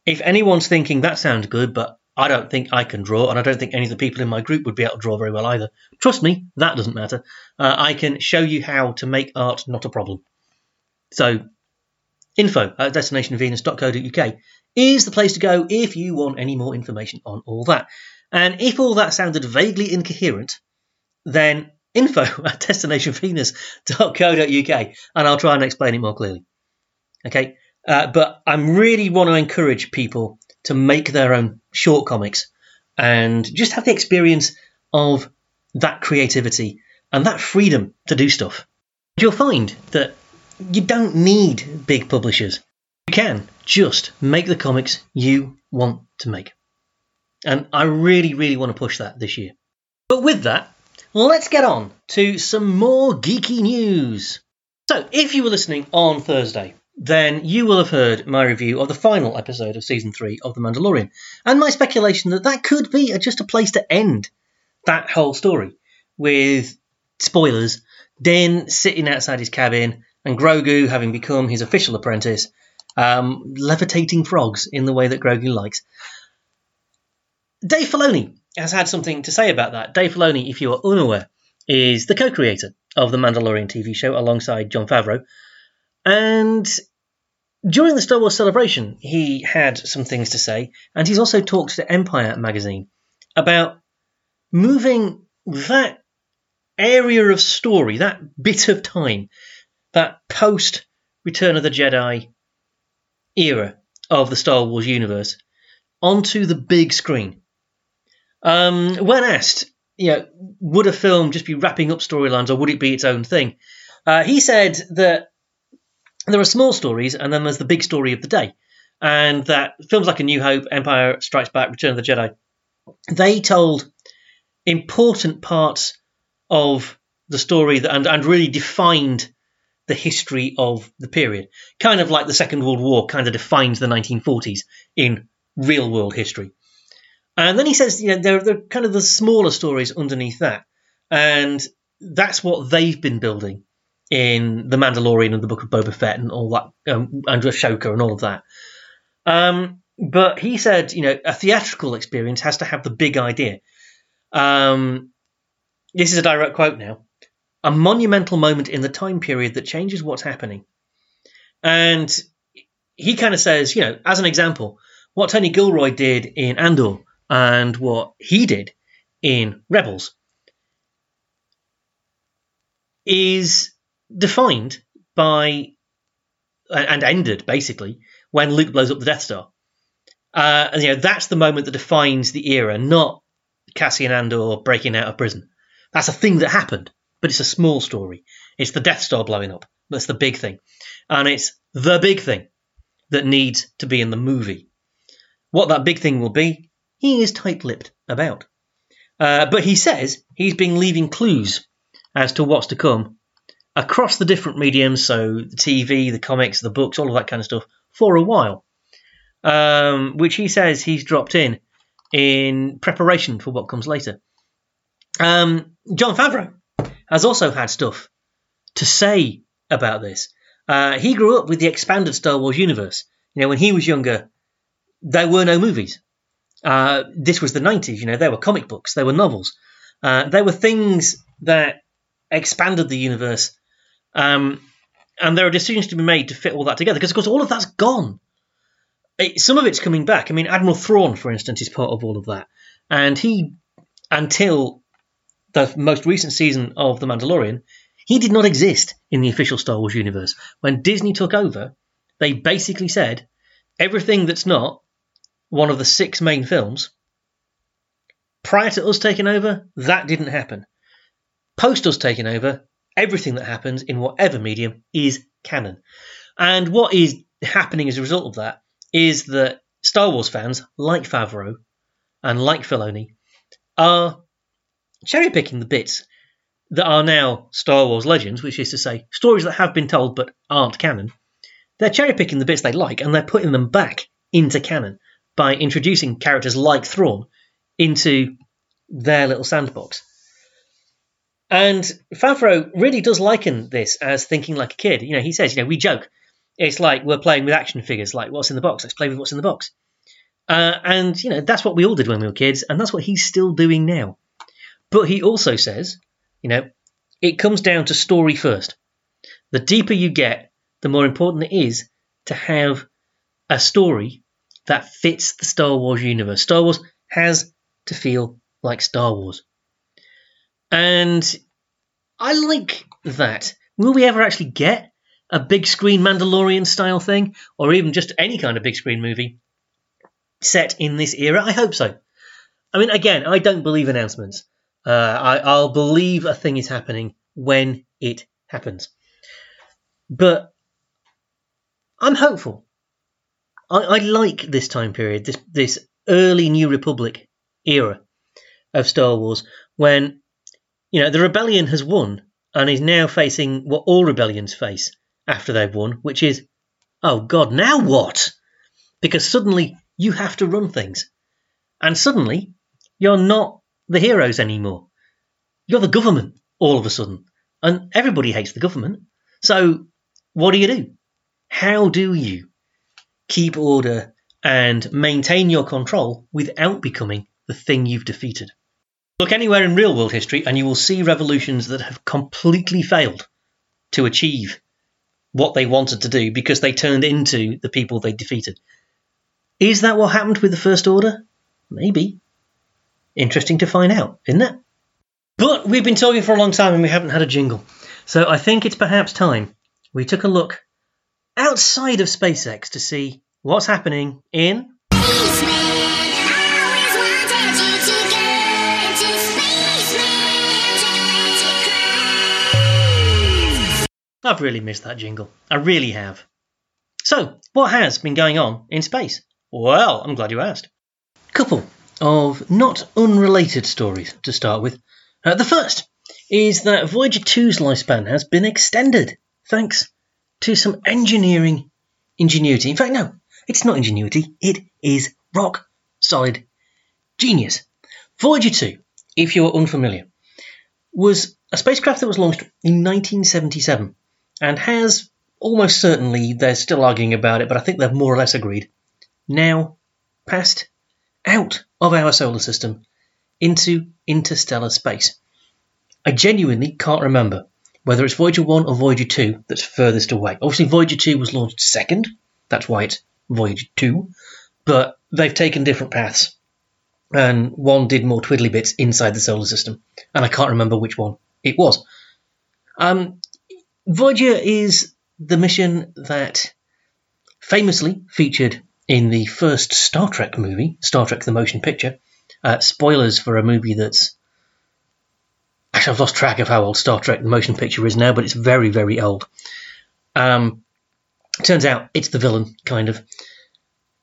If anyone's thinking that sounds good, but I don't think I can draw, and I don't think any of the people in my group would be able to draw very well either. Trust me, that doesn't matter. Uh, I can show you how to make art not a problem. So, info at destinationvenus.co.uk is the place to go if you want any more information on all that. And if all that sounded vaguely incoherent, then info at destinationvenus.co.uk and I'll try and explain it more clearly. Okay, uh, but I really want to encourage people to make their own short comics and just have the experience of that creativity and that freedom to do stuff. You'll find that you don't need big publishers. You can just make the comics you want to make. And I really, really want to push that this year. But with that, let's get on to some more geeky news. So, if you were listening on Thursday, then you will have heard my review of the final episode of season three of The Mandalorian, and my speculation that that could be just a place to end that whole story with spoilers. Din sitting outside his cabin, and Grogu having become his official apprentice, um, levitating frogs in the way that Grogu likes. Dave Filoni has had something to say about that. Dave Filoni, if you are unaware, is the co-creator of the Mandalorian TV show alongside Jon Favreau, and during the Star Wars celebration, he had some things to say, and he's also talked to Empire magazine about moving that area of story, that bit of time, that post Return of the Jedi era of the Star Wars universe, onto the big screen. Um, when asked, you know, would a film just be wrapping up storylines or would it be its own thing? Uh, he said that there are small stories, and then there's the big story of the day. And that films like A New Hope, Empire Strikes Back, Return of the Jedi, they told important parts of the story that, and, and really defined the history of the period. Kind of like the Second World War kind of defines the 1940s in real world history. And then he says, you know, they're, they're kind of the smaller stories underneath that. And that's what they've been building in The Mandalorian and the Book of Boba Fett and all that, um, and Ahsoka and all of that. Um, but he said, you know, a theatrical experience has to have the big idea. Um, this is a direct quote now. A monumental moment in the time period that changes what's happening. And he kind of says, you know, as an example, what Tony Gilroy did in Andor and what he did in Rebels is defined by and ended basically when Luke blows up the Death Star. Uh, and you know that's the moment that defines the era, not Cassian Andor breaking out of prison. That's a thing that happened, but it's a small story. It's the Death Star blowing up. That's the big thing, and it's the big thing that needs to be in the movie. What that big thing will be, he is tight-lipped about. Uh, but he says he's been leaving clues as to what's to come across the different mediums, so the TV, the comics, the books, all of that kind of stuff, for a while. Um, which he says he's dropped in in preparation for what comes later. Um, Jon Favreau has also had stuff to say about this. Uh, he grew up with the expanded Star Wars universe. You know, when he was younger, there were no movies. Uh, this was the 90s, you know, there were comic books, there were novels. Uh, there were things that expanded the universe um, and there are decisions to be made to fit all that together because, of course, all of that's gone. It, some of it's coming back. I mean, Admiral Thrawn, for instance, is part of all of that. And he, until the most recent season of The Mandalorian, he did not exist in the official Star Wars universe. When Disney took over, they basically said everything that's not one of the six main films, prior to us taking over, that didn't happen. Post us taking over, everything that happens in whatever medium is canon. And what is happening as a result of that is that Star Wars fans, like Favreau and like Filoni, are cherry picking the bits that are now Star Wars legends, which is to say, stories that have been told but aren't canon. They're cherry picking the bits they like and they're putting them back into canon by introducing characters like Thrawn into their little sandbox. And Favreau really does liken this as thinking like a kid. You know, he says, you know, we joke. It's like we're playing with action figures, like what's in the box? Let's play with what's in the box. Uh, and, you know, that's what we all did when we were kids, and that's what he's still doing now. But he also says, you know, it comes down to story first. The deeper you get, the more important it is to have a story that fits the Star Wars universe. Star Wars has to feel like Star Wars. And I like that. Will we ever actually get a big screen Mandalorian style thing, or even just any kind of big screen movie set in this era? I hope so. I mean, again, I don't believe announcements. Uh, I, I'll believe a thing is happening when it happens. But I'm hopeful. I, I like this time period, this this early New Republic era of Star Wars, when you know the rebellion has won and is now facing what all rebellions face after they've won, which is, oh God, now what? Because suddenly you have to run things, and suddenly you're not the heroes anymore. You're the government all of a sudden, and everybody hates the government. So what do you do? How do you keep order and maintain your control without becoming the thing you've defeated? Look anywhere in real world history and you will see revolutions that have completely failed to achieve what they wanted to do because they turned into the people they defeated. Is that what happened with the First Order? Maybe. Interesting to find out, isn't it? But we've been talking for a long time and we haven't had a jingle. So I think it's perhaps time we took a look outside of SpaceX to see what's happening in. I've really missed that jingle. I really have. So, what has been going on in space? Well, I'm glad you asked. Couple of not unrelated stories to start with. Uh, the first is that Voyager 2's lifespan has been extended thanks to some engineering ingenuity. In fact, no, it's not ingenuity, it is rock solid genius. Voyager 2, if you're unfamiliar, was a spacecraft that was launched in 1977 and has almost certainly, they're still arguing about it, but I think they've more or less agreed, now passed out of our solar system into interstellar space. I genuinely can't remember whether it's Voyager 1 or Voyager 2 that's furthest away. Obviously, Voyager 2 was launched second, that's why it's Voyager 2, but they've taken different paths. And one did more twiddly bits inside the solar system, and I can't remember which one it was. Um, Voyager is the mission that famously featured in the first Star Trek movie, Star Trek the Motion Picture. Uh, spoilers for a movie that's Actually, I've lost track of how old Star Trek the motion picture is now, but it's very, very old. Um, turns out it's the villain, kind of.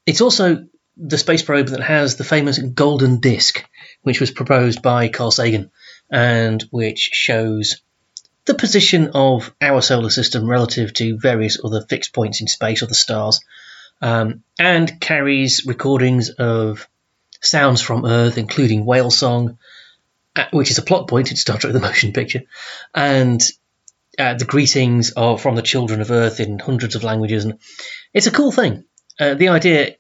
It's also the space probe that has the famous golden disk, which was proposed by Carl Sagan, and which shows the position of our solar system relative to various other fixed points in space or the stars, um, and carries recordings of sounds from Earth, including whale song, uh, which is a plot point in Star Trek: The Motion Picture, and uh, the greetings are from the children of Earth in hundreds of languages, and it's a cool thing. Uh, the idea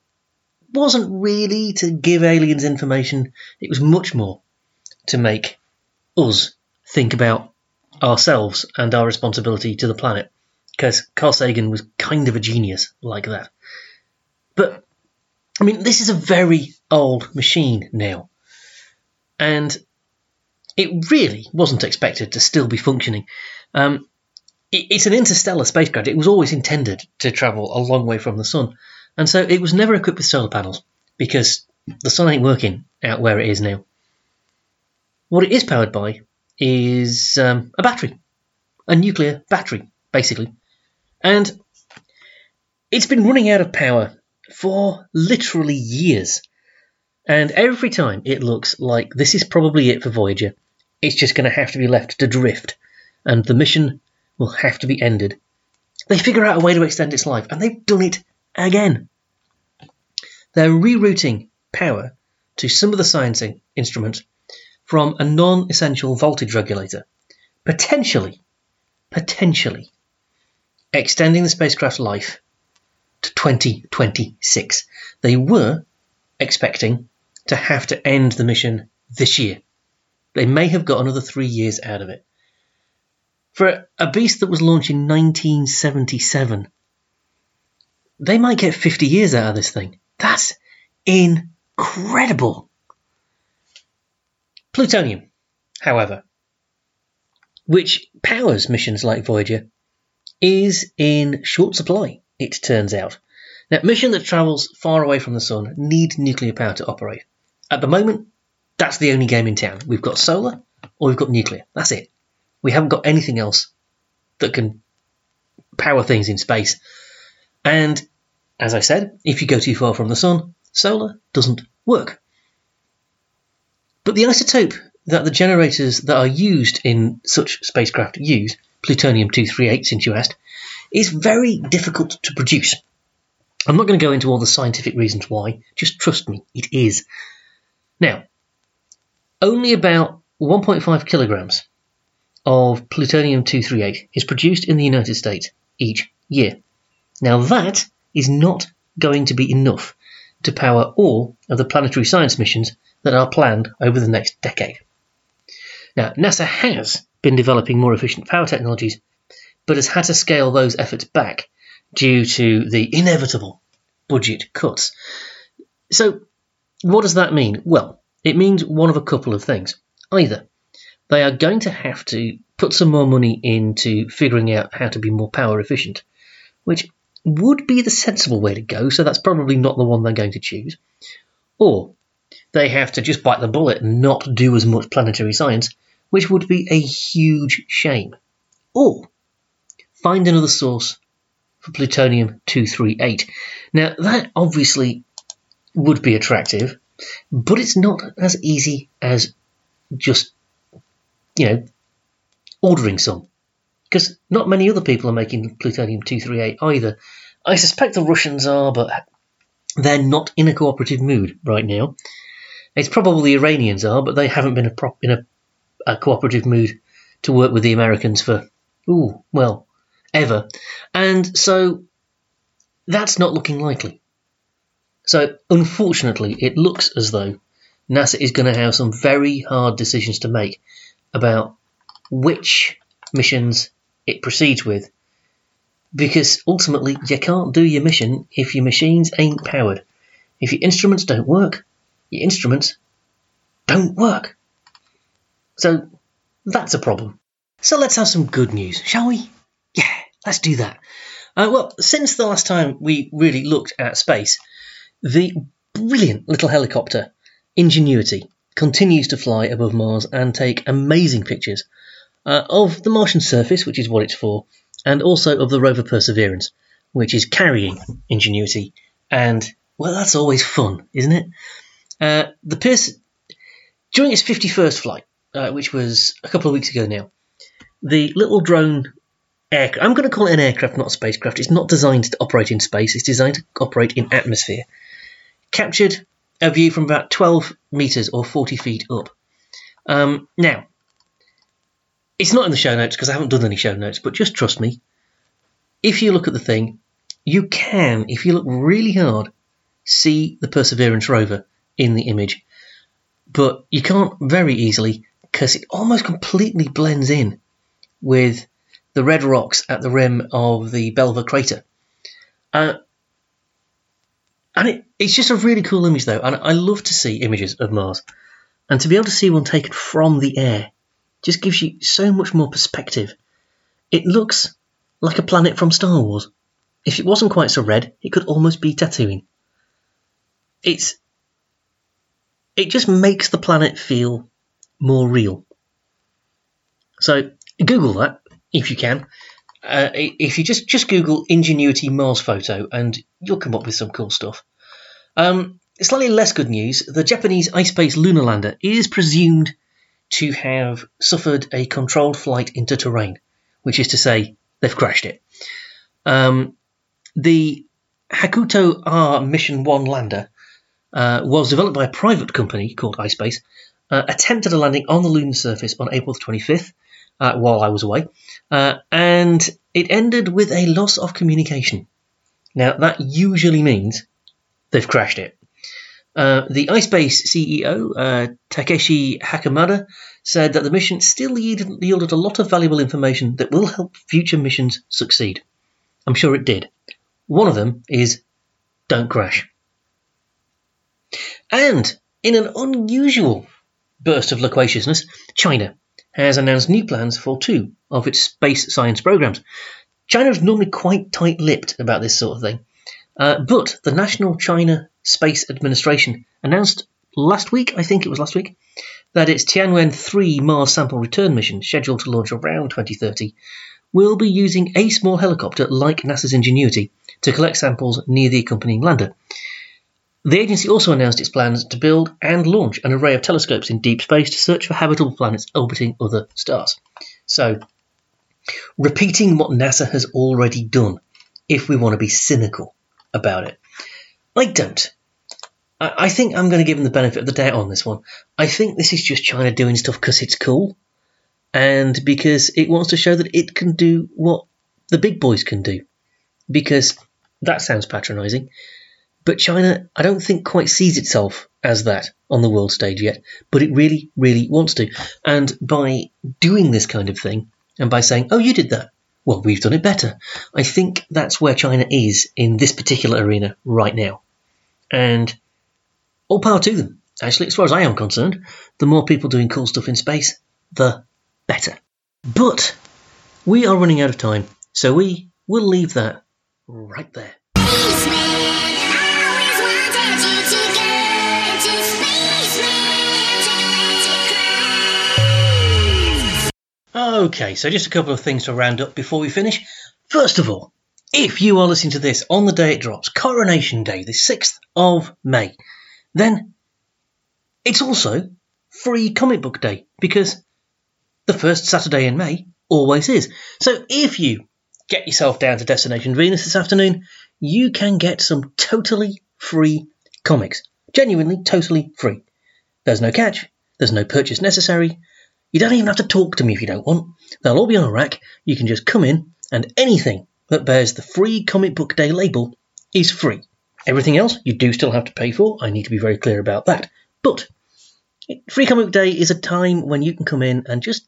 wasn't really to give aliens information; it was much more to make us think about ourselves and our responsibility to the planet. Because Carl Sagan was kind of a genius like that. But I mean, this is a very old machine now, and it really wasn't expected to still be functioning. Um, it, it's an interstellar spacecraft. It was always intended to travel a long way from the sun, and so it was never equipped with solar panels because the sun ain't working out where it is now. What it is powered by is um, a battery, a nuclear battery, basically. And it's been running out of power for literally years. And every time it looks like this is probably it for Voyager, it's just going to have to be left to drift, and the mission will have to be ended. They figure out a way to extend its life, and they've done it again. They're rerouting power to some of the science instruments from a non essential voltage regulator, potentially, potentially extending the spacecraft's life to 2026. They were expecting to have to end the mission this year. They may have got another three years out of it. For a beast that was launched in 1977, they might get 50 years out of this thing. That's incredible. Plutonium, however, which powers missions like Voyager, is in short supply, it turns out. Now, mission that travels far away from the sun need nuclear power to operate. At the moment, that's the only game in town. We've got solar or we've got nuclear. That's it. We haven't got anything else that can power things in space. And as I said, if you go too far from the sun, solar doesn't work. But the isotope that the generators that are used in such spacecraft use, plutonium 238 since you asked, is very difficult to produce. I'm not going to go into all the scientific reasons why, just trust me, it is. Now, only about 1.5 kilograms of plutonium 238 is produced in the United States each year. Now, that is not going to be enough to power all of the planetary science missions that are planned over the next decade. Now, NASA has been developing more efficient power technologies, but has had to scale those efforts back due to the inevitable budget cuts. So, what does that mean? Well, it means one of a couple of things. Either they are going to have to put some more money into figuring out how to be more power efficient, which would be the sensible way to go, so that's probably not the one they're going to choose. Or they have to just bite the bullet and not do as much planetary science, which would be a huge shame. Or find another source for plutonium 238. Now, that obviously would be attractive, but it's not as easy as just, you know, ordering some. Because not many other people are making plutonium 238 either. I suspect the Russians are, but they're not in a cooperative mood right now. It's probably the Iranians are, but they haven't been a in a, a cooperative mood to work with the Americans for, ooh, well, ever. And so that's not looking likely. So unfortunately, it looks as though NASA is going to have some very hard decisions to make about which missions it proceeds with. Because ultimately, you can't do your mission if your machines ain't powered. If your instruments don't work, your instruments don't work. So that's a problem. So let's have some good news, shall we? Yeah, let's do that. Uh, well, since the last time we really looked at space, the brilliant little helicopter Ingenuity continues to fly above Mars and take amazing pictures uh, of the Martian surface, which is what it's for, and also of the rover Perseverance, which is carrying Ingenuity. And, well, that's always fun, isn't it? Uh, the Perse- during its 51st flight, uh, which was a couple of weeks ago now, the little drone aircraft, I'm going to call it an aircraft, not a spacecraft. It's not designed to operate in space, it's designed to operate in atmosphere. Captured a view from about 12 meters or 40 feet up. Um, now, it's not in the show notes because I haven't done any show notes, but just trust me. If you look at the thing, you can, if you look really hard, see the Perseverance rover in the image. But you can't very easily because it almost completely blends in with the red rocks at the rim of the Belva crater. Uh, and it, it's just a really cool image, though. And I love to see images of Mars. And to be able to see one taken from the air just gives you so much more perspective. It looks like a planet from Star Wars. If it wasn't quite so red, it could almost be Tatooine. It's it just makes the planet feel more real. So Google that if you can. Uh, if you just just Google Ingenuity Mars photo, and you'll come up with some cool stuff. Um, slightly less good news: the Japanese iSpace lunar lander is presumed to have suffered a controlled flight into terrain, which is to say, they've crashed it. Um, the Hakuto R Mission 1 lander uh, was developed by a private company called iSpace, uh, attempted a landing on the lunar surface on April 25th uh, while I was away, uh, and it ended with a loss of communication. Now, that usually means they've crashed it. Uh, the iSpace CEO, uh, Takeshi Hakamada, said that the mission still yielded, yielded a lot of valuable information that will help future missions succeed. I'm sure it did. One of them is don't crash. And in an unusual burst of loquaciousness, China has announced new plans for two of its space science programs. China is normally quite tight lipped about this sort of thing, uh, but the National China Space Administration announced last week, I think it was last week, that its Tianwen 3 Mars sample return mission, scheduled to launch around 2030, will be using a small helicopter like NASA's Ingenuity to collect samples near the accompanying lander. The agency also announced its plans to build and launch an array of telescopes in deep space to search for habitable planets orbiting other stars. So, repeating what NASA has already done, if we want to be cynical about it. I don't. I, think I'm going to give them the benefit of the doubt on this one. I think this is just China doing stuff because it's cool and because it wants to show that it can do what the big boys can do. Because that sounds patronizing. But China, I don't think quite sees itself as that on the world stage yet, but it really, really wants to. And by doing this kind of thing, and by saying, oh, you did that, well, we've done it better, I think that's where China is in this particular arena right now. And all power to them. Actually, as far as I am concerned, the more people doing cool stuff in space, the better. But we are running out of time, so we will leave that right there. Okay, so just a couple of things to round up before we finish. First of all, if you are listening to this on the day it drops, Coronation Day, the 6th of May, then it's also free comic book day because the first Saturday in May always is. So if you get yourself down to Destination Venus this afternoon, you can get some totally free comics. Genuinely, totally free. There's no catch, there's no purchase necessary, you don't even have to talk to me if you don't want. They'll all be on a rack. You can just come in, and anything that bears the free comic book day label is free. Everything else you do still have to pay for. I need to be very clear about that. But free comic book day is a time when you can come in and just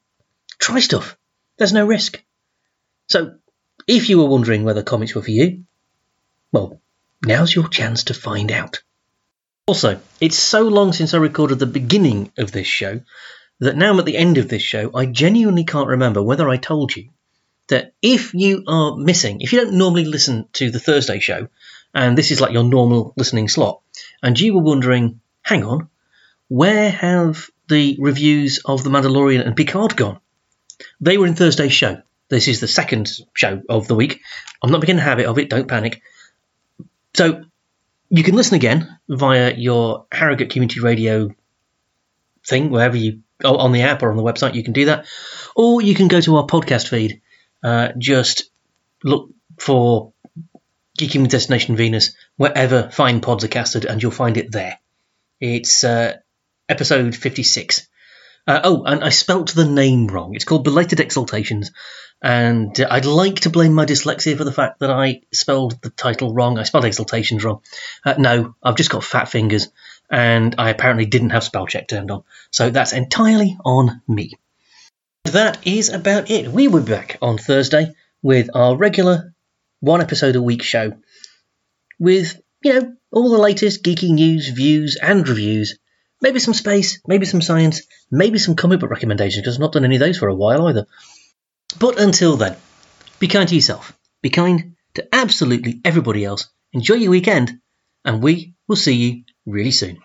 try stuff. There's no risk. So, if you were wondering whether comics were for you, well, now's your chance to find out. Also, it's so long since I recorded the beginning of this show that now I'm at the end of this show, I genuinely can't remember whether I told you that if you are missing, if you don't normally listen to the Thursday show, and this is like your normal listening slot, and you were wondering, hang on, where have the reviews of The Mandalorian and Picard gone? They were in Thursday's show. This is the second show of the week. I'm not making a habit of it, don't panic. So you can listen again via your Harrogate Community Radio thing, wherever you Oh, on the app or on the website, you can do that. Or you can go to our podcast feed. Uh, just look for Geeking with Destination Venus wherever fine pods are casted, and you'll find it there. It's uh, episode 56. Uh, oh, and I spelt the name wrong. It's called Belated Exaltations, and uh, I'd like to blame my dyslexia for the fact that I spelled the title wrong. I spelled Exaltations wrong. Uh, no, I've just got fat fingers, and I apparently didn't have spell check turned on. So that's entirely on me. That is about it. We will be back on Thursday with our regular one episode a week show with, you know, all the latest geeky news, views, and reviews. Maybe some space, maybe some science, maybe some comic book recommendations, because I've not done any of those for a while either. But until then, be kind to yourself, be kind to absolutely everybody else, enjoy your weekend, and we will see you really soon.